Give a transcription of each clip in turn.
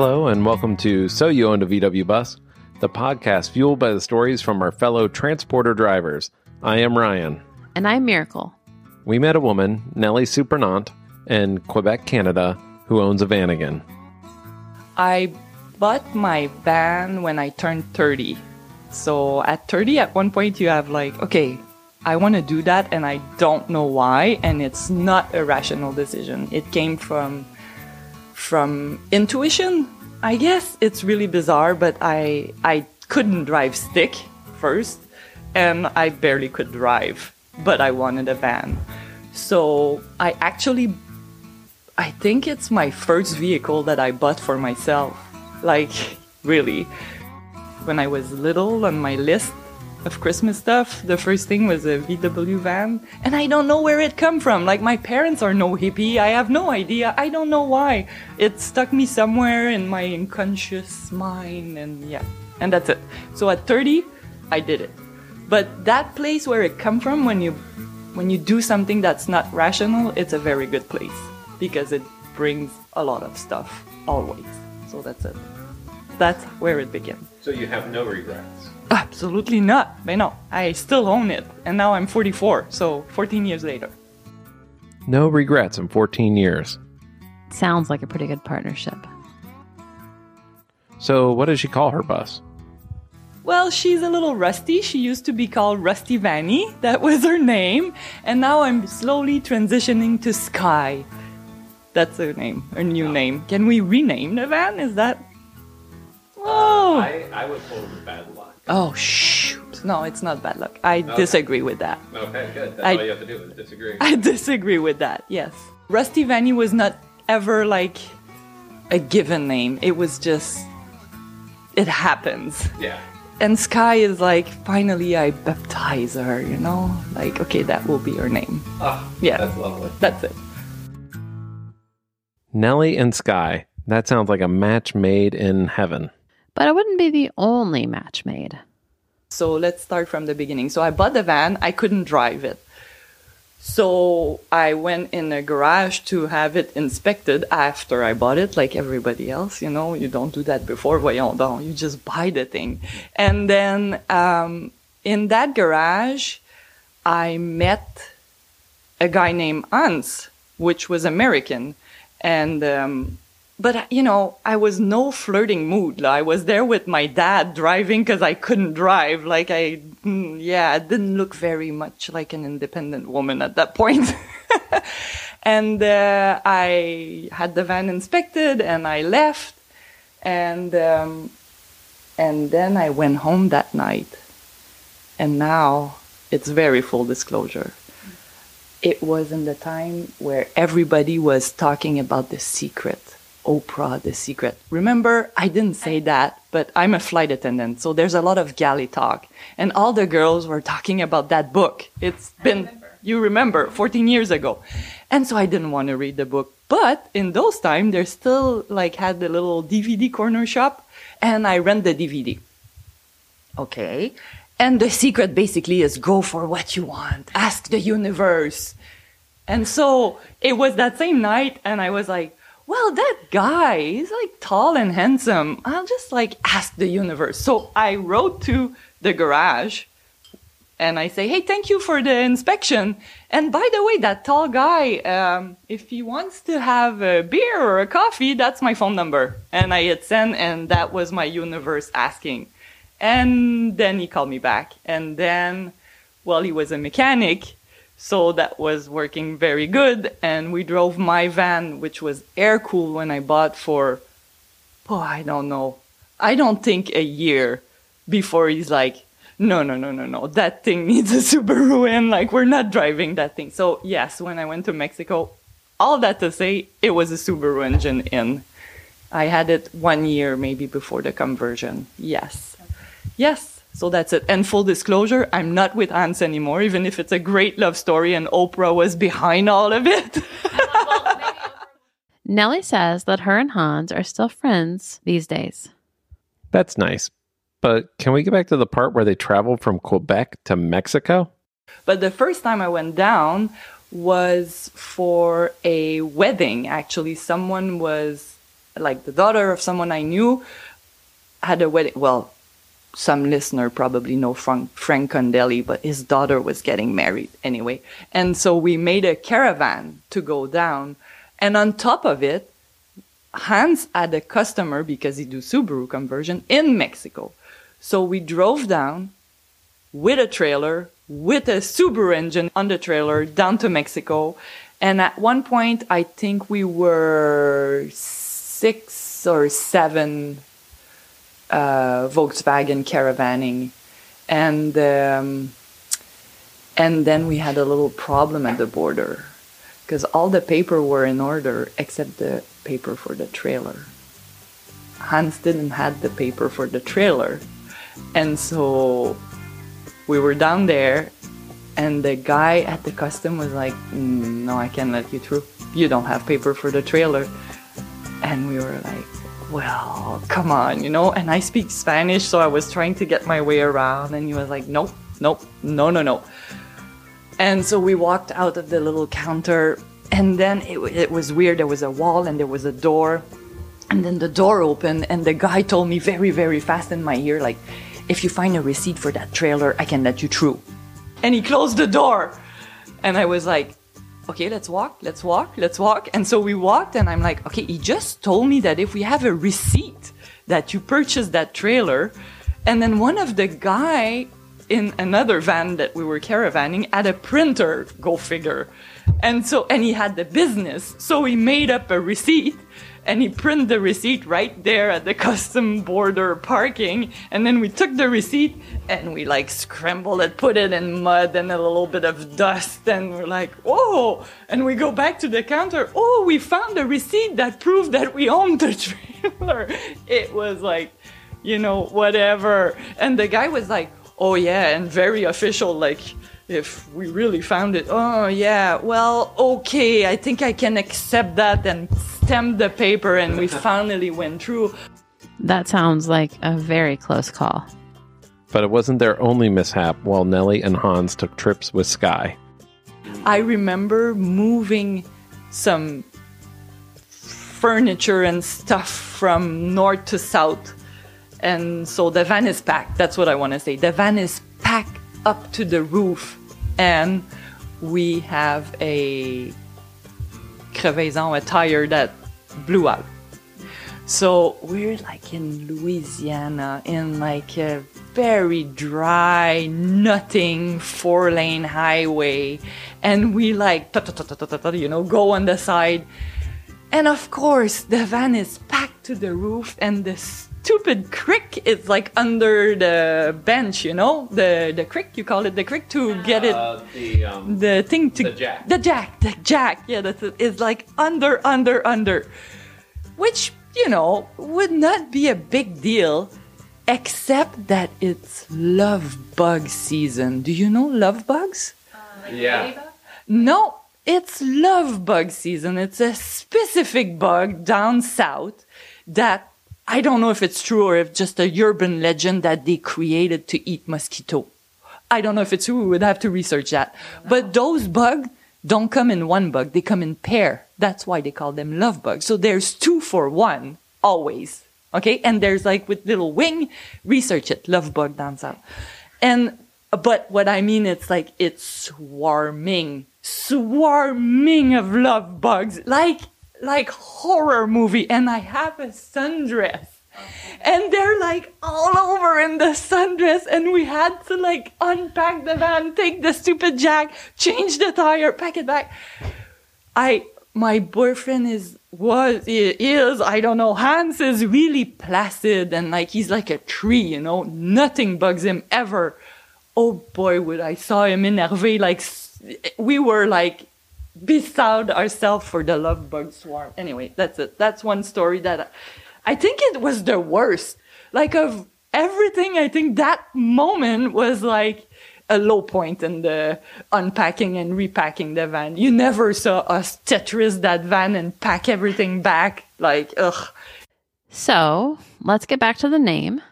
Hello, and welcome to So You Owned a VW Bus, the podcast fueled by the stories from our fellow transporter drivers. I am Ryan. And I'm Miracle. We met a woman, Nellie Supernant, in Quebec, Canada, who owns a van again. I bought my van when I turned 30. So at 30, at one point, you have like, okay, I want to do that and I don't know why. And it's not a rational decision. It came from, from intuition, I guess. It's really bizarre, but I, I couldn't drive stick first and I barely could drive, but I wanted a van. So I actually, I think it's my first vehicle that I bought for myself. Like, really. When I was little on my list of Christmas stuff, the first thing was a VW van, and I don't know where it come from. Like my parents are no hippie. I have no idea. I don't know why. It stuck me somewhere in my unconscious mind, and yeah, and that's it. So at 30, I did it. But that place where it come from, when you when you do something that's not rational, it's a very good place because it brings a lot of stuff always. So that's it. That's where it began. So you have no regrets? Absolutely not. But no, I still own it. And now I'm 44, so 14 years later. No regrets in 14 years. Sounds like a pretty good partnership. So, what does she call her bus? Well, she's a little rusty. She used to be called Rusty Vanny. That was her name. And now I'm slowly transitioning to Sky. That's her name, her new name. Can we rename the van? Is that. Oh! I, I would call it bad luck. Oh, shoot. No, it's not bad luck. I disagree with that. Okay, good. That's I- all you have to do is disagree. I disagree with that, yes. Rusty Vanny was not ever like a given name. It was just. It happens. yeah. And Sky is like, finally I baptize her, you know? Like, okay, that will be her name. Oh, Yeah. That's lovely. That's it. Nellie and Sky. That sounds like a match made in heaven. But it wouldn't be the only match made. So let's start from the beginning. So I bought the van, I couldn't drive it. So I went in a garage to have it inspected after I bought it, like everybody else. You know, you don't do that before. Voyons donc, you just buy the thing. And then um, in that garage, I met a guy named Hans, which was American. And um, but you know, I was no flirting mood. I was there with my dad driving because I couldn't drive. Like I, mm, yeah, I didn't look very much like an independent woman at that point. and uh, I had the van inspected, and I left, and um, and then I went home that night. And now it's very full disclosure it was in the time where everybody was talking about the secret. Oprah, the secret. Remember, I didn't say that, but I'm a flight attendant, so there's a lot of galley talk. And all the girls were talking about that book. It's been, you remember, 14 years ago. And so I didn't want to read the book. But in those times, they still like had the little DVD corner shop, and I rent the DVD. Okay. And the secret basically is go for what you want. Ask the universe. And so it was that same night and I was like, well, that guy, he's like tall and handsome. I'll just like ask the universe. So I wrote to the garage and I say, hey, thank you for the inspection. And by the way, that tall guy, um, if he wants to have a beer or a coffee, that's my phone number. And I hit send and that was my universe asking. And then he called me back. And then, well, he was a mechanic. So that was working very good. And we drove my van, which was air cooled when I bought for, oh, I don't know. I don't think a year before he's like, no, no, no, no, no. That thing needs a Subaru and like we're not driving that thing. So yes, when I went to Mexico, all that to say, it was a Subaru engine in. I had it one year maybe before the conversion. Yes. Yes. So that's it. And full disclosure, I'm not with Hans anymore, even if it's a great love story and Oprah was behind all of it. Nellie says that her and Hans are still friends these days. That's nice. But can we get back to the part where they traveled from Quebec to Mexico? But the first time I went down was for a wedding, actually. Someone was like the daughter of someone I knew had a wedding. Well, some listener probably know Frank, Frank Condelli, but his daughter was getting married anyway. And so we made a caravan to go down. And on top of it, Hans had a customer because he do Subaru conversion in Mexico. So we drove down with a trailer, with a Subaru engine on the trailer down to Mexico. And at one point, I think we were six or seven uh, Volkswagen caravanning, and um, and then we had a little problem at the border because all the paper were in order except the paper for the trailer. Hans didn't have the paper for the trailer, and so we were down there, and the guy at the custom was like, mm, "No, I can't let you through. You don't have paper for the trailer." And we were like, well, come on, you know? And I speak Spanish, so I was trying to get my way around, and he was like, nope, nope, no, no, no. And so we walked out of the little counter, and then it, it was weird. There was a wall and there was a door, and then the door opened, and the guy told me very, very fast in my ear, like, if you find a receipt for that trailer, I can let you through. And he closed the door. And I was like, okay, let's walk, let's walk, let's walk. And so we walked, and I'm like, okay, he just told me that if we have a receipt that you purchased that trailer, and then one of the guy in another van that we were caravanning had a printer, go figure. And so, and he had the business, so he made up a receipt and he printed the receipt right there at the custom border parking. And then we took the receipt and we like scrambled it, put it in mud and a little bit of dust. And we're like, oh, and we go back to the counter. Oh, we found a receipt that proved that we owned the trailer. It was like, you know, whatever. And the guy was like, oh yeah, and very official, like, if we really found it, oh yeah, well, okay, I think I can accept that and stamp the paper, and we finally went through. That sounds like a very close call. But it wasn't their only mishap while Nellie and Hans took trips with Sky. I remember moving some furniture and stuff from north to south. And so the van is packed. That's what I want to say. The van is packed up to the roof. And we have a crevaison, a tire that blew out. So we're like in Louisiana in like a very dry, nothing four lane highway. And we like, you know, go on the side. And of course, the van is packed to the roof and the stupid crick is like under the bench, you know? The the crick, you call it the crick to get it. The, um, the thing to The jack. the jack the jack. Yeah that's it. Is like under under under. Which you know would not be a big deal except that it's love bug season. Do you know love bugs? Yeah. no it's love bug season. It's a specific bug down south that i don't know if it's true or if just a urban legend that they created to eat mosquito I don't know if it's true. We would have to research that. But those bugs don't come in one bug. They come in pair. That's why they call them love bugs. So there's two for one always. Okay. And there's like with little wing, research it. Love bug down south. And, but what I mean, it's like it's swarming, swarming of love bugs, like, like horror movie. And I have a sundress. And they're like all over in the sundress and we had to like unpack the van take the stupid jack change the tire pack it back. I my boyfriend is was is i don't know hans is really placid and like he's like a tree you know? Nothing bugs him ever. Oh boy would i saw him enervé like we were like beside ourselves for the love bug swarm anyway that's it that's one story that I, I think it was the worst like of everything i think that moment was like a low point in the unpacking and repacking the van you never saw us tetris that van and pack everything back like ugh So let's get back to the name.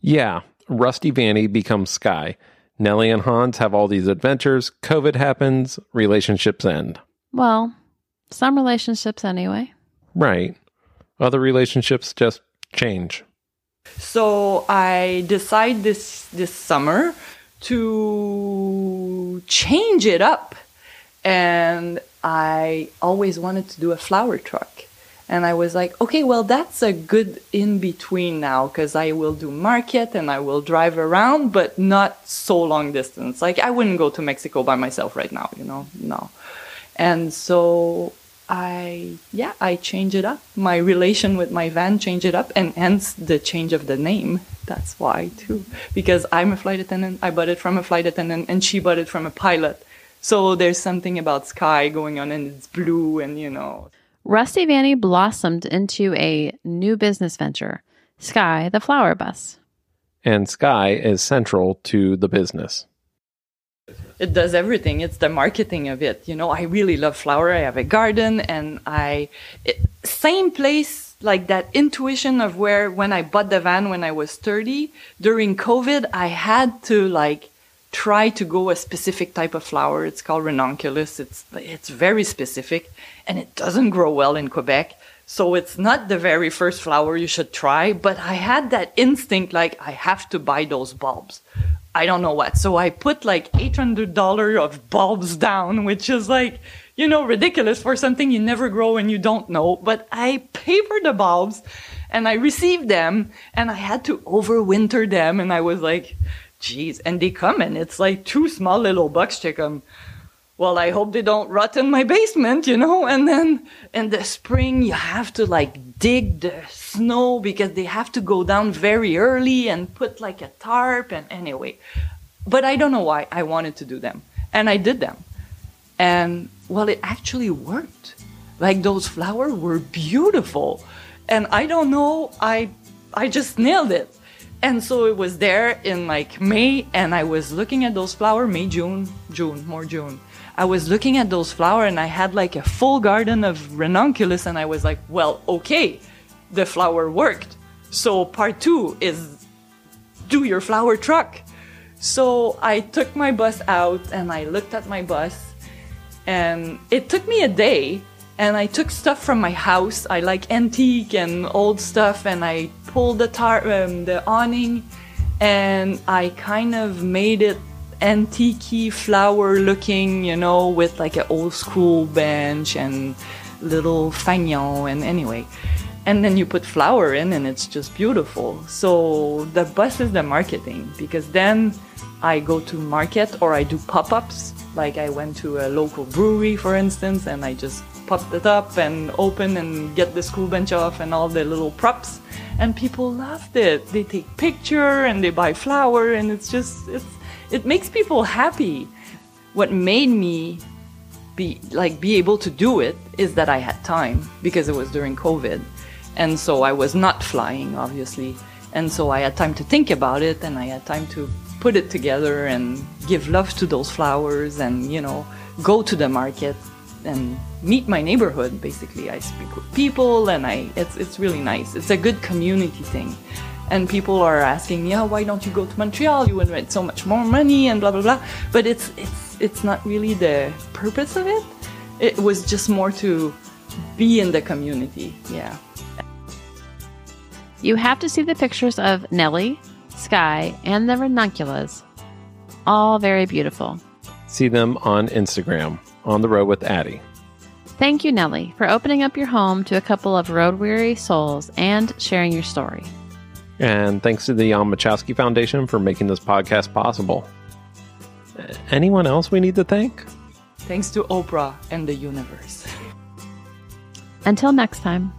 Yeah. Rusty Vanny becomes Sky. Nellie and Hans have all these adventures. COVID happens. Relationships end. Well, some relationships anyway. Right. Other relationships just change. So I decide this this summer to change it up. And I always wanted to do a flower truck. And I was like, okay, well, that's a good in between now because I will do market and I will drive around, but not so long distance. Like, I wouldn't go to Mexico by myself right now, you know? No. And so I, yeah, I change it up. My relation with my van change it up, and hence the change of the name. That's why, too. Because I'm a flight attendant, I bought it from a flight attendant, and she bought it from a pilot. So there's something about sky going on, and it's blue, and you know. Rusty Vanny blossomed into a new business venture, Sky the Flower Bus. And Sky is central to the business. It does everything. It's the marketing of it. You know, I really love flower. I have a garden and I, it, same place, like that intuition of where when I bought the van when I was 30, during COVID, I had to like try to go a specific type of flower. It's called ranunculus. It's, it's very specific and it doesn't grow well in Quebec. So it's not the very first flower you should try, but I had that instinct like I have to buy those bulbs. I don't know what. So I put like $800 of bulbs down, which is like, you know, ridiculous for something you never grow and you don't know. But I papered the bulbs and I received them and I had to overwinter them. And I was like, geez. And they come and it's like two small little bucks chicken well, I hope they don't rot in my basement, you know? And then in the spring, you have to like dig the snow because they have to go down very early and put like a tarp. And anyway, but I don't know why I wanted to do them. And I did them. And well, it actually worked. Like those flowers were beautiful. And I don't know, I, I just nailed it. And so it was there in like May, and I was looking at those flowers, May, June, June, more June I was looking at those flowers and I had like a full garden of ranunculus and I was like, well, okay, the flower worked. So part two is do your flower truck. So I took my bus out and I looked at my bus and it took me a day and I took stuff from my house. I like antique and old stuff and I pulled the tar- um, the awning and I kind of made it antique flower looking, you know, with like an old school bench and little fagnon and anyway. And then you put flower in and it's just beautiful. So the bus is the marketing because then I go to market or I do pop-ups. Like I went to a local brewery, for instance, and I just popped it up and open and get the school bench off and all the little props. And people loved it. They take picture and they buy flower and it's just it's it makes people happy. What made me be like be able to do it is that I had time because it was during COVID. And so I was not flying, obviously. And so I had time to think about it and I had time to put it together and give love to those flowers and, you know, go to the market and meet my neighborhood basically. I speak with people and I it's it's really nice. It's a good community thing and people are asking me, oh, why don't you go to Montreal? You would make so much more money and blah blah blah. But it's it's it's not really the purpose of it. It was just more to be in the community. Yeah. You have to see the pictures of Nellie, Sky, and the ranunculus. All very beautiful. See them on Instagram, on the road with Addie. Thank you, Nellie, for opening up your home to a couple of road weary souls and sharing your story. And thanks to the Jan Machowski Foundation for making this podcast possible. Anyone else we need to thank? Thanks to Oprah and the universe. Until next time.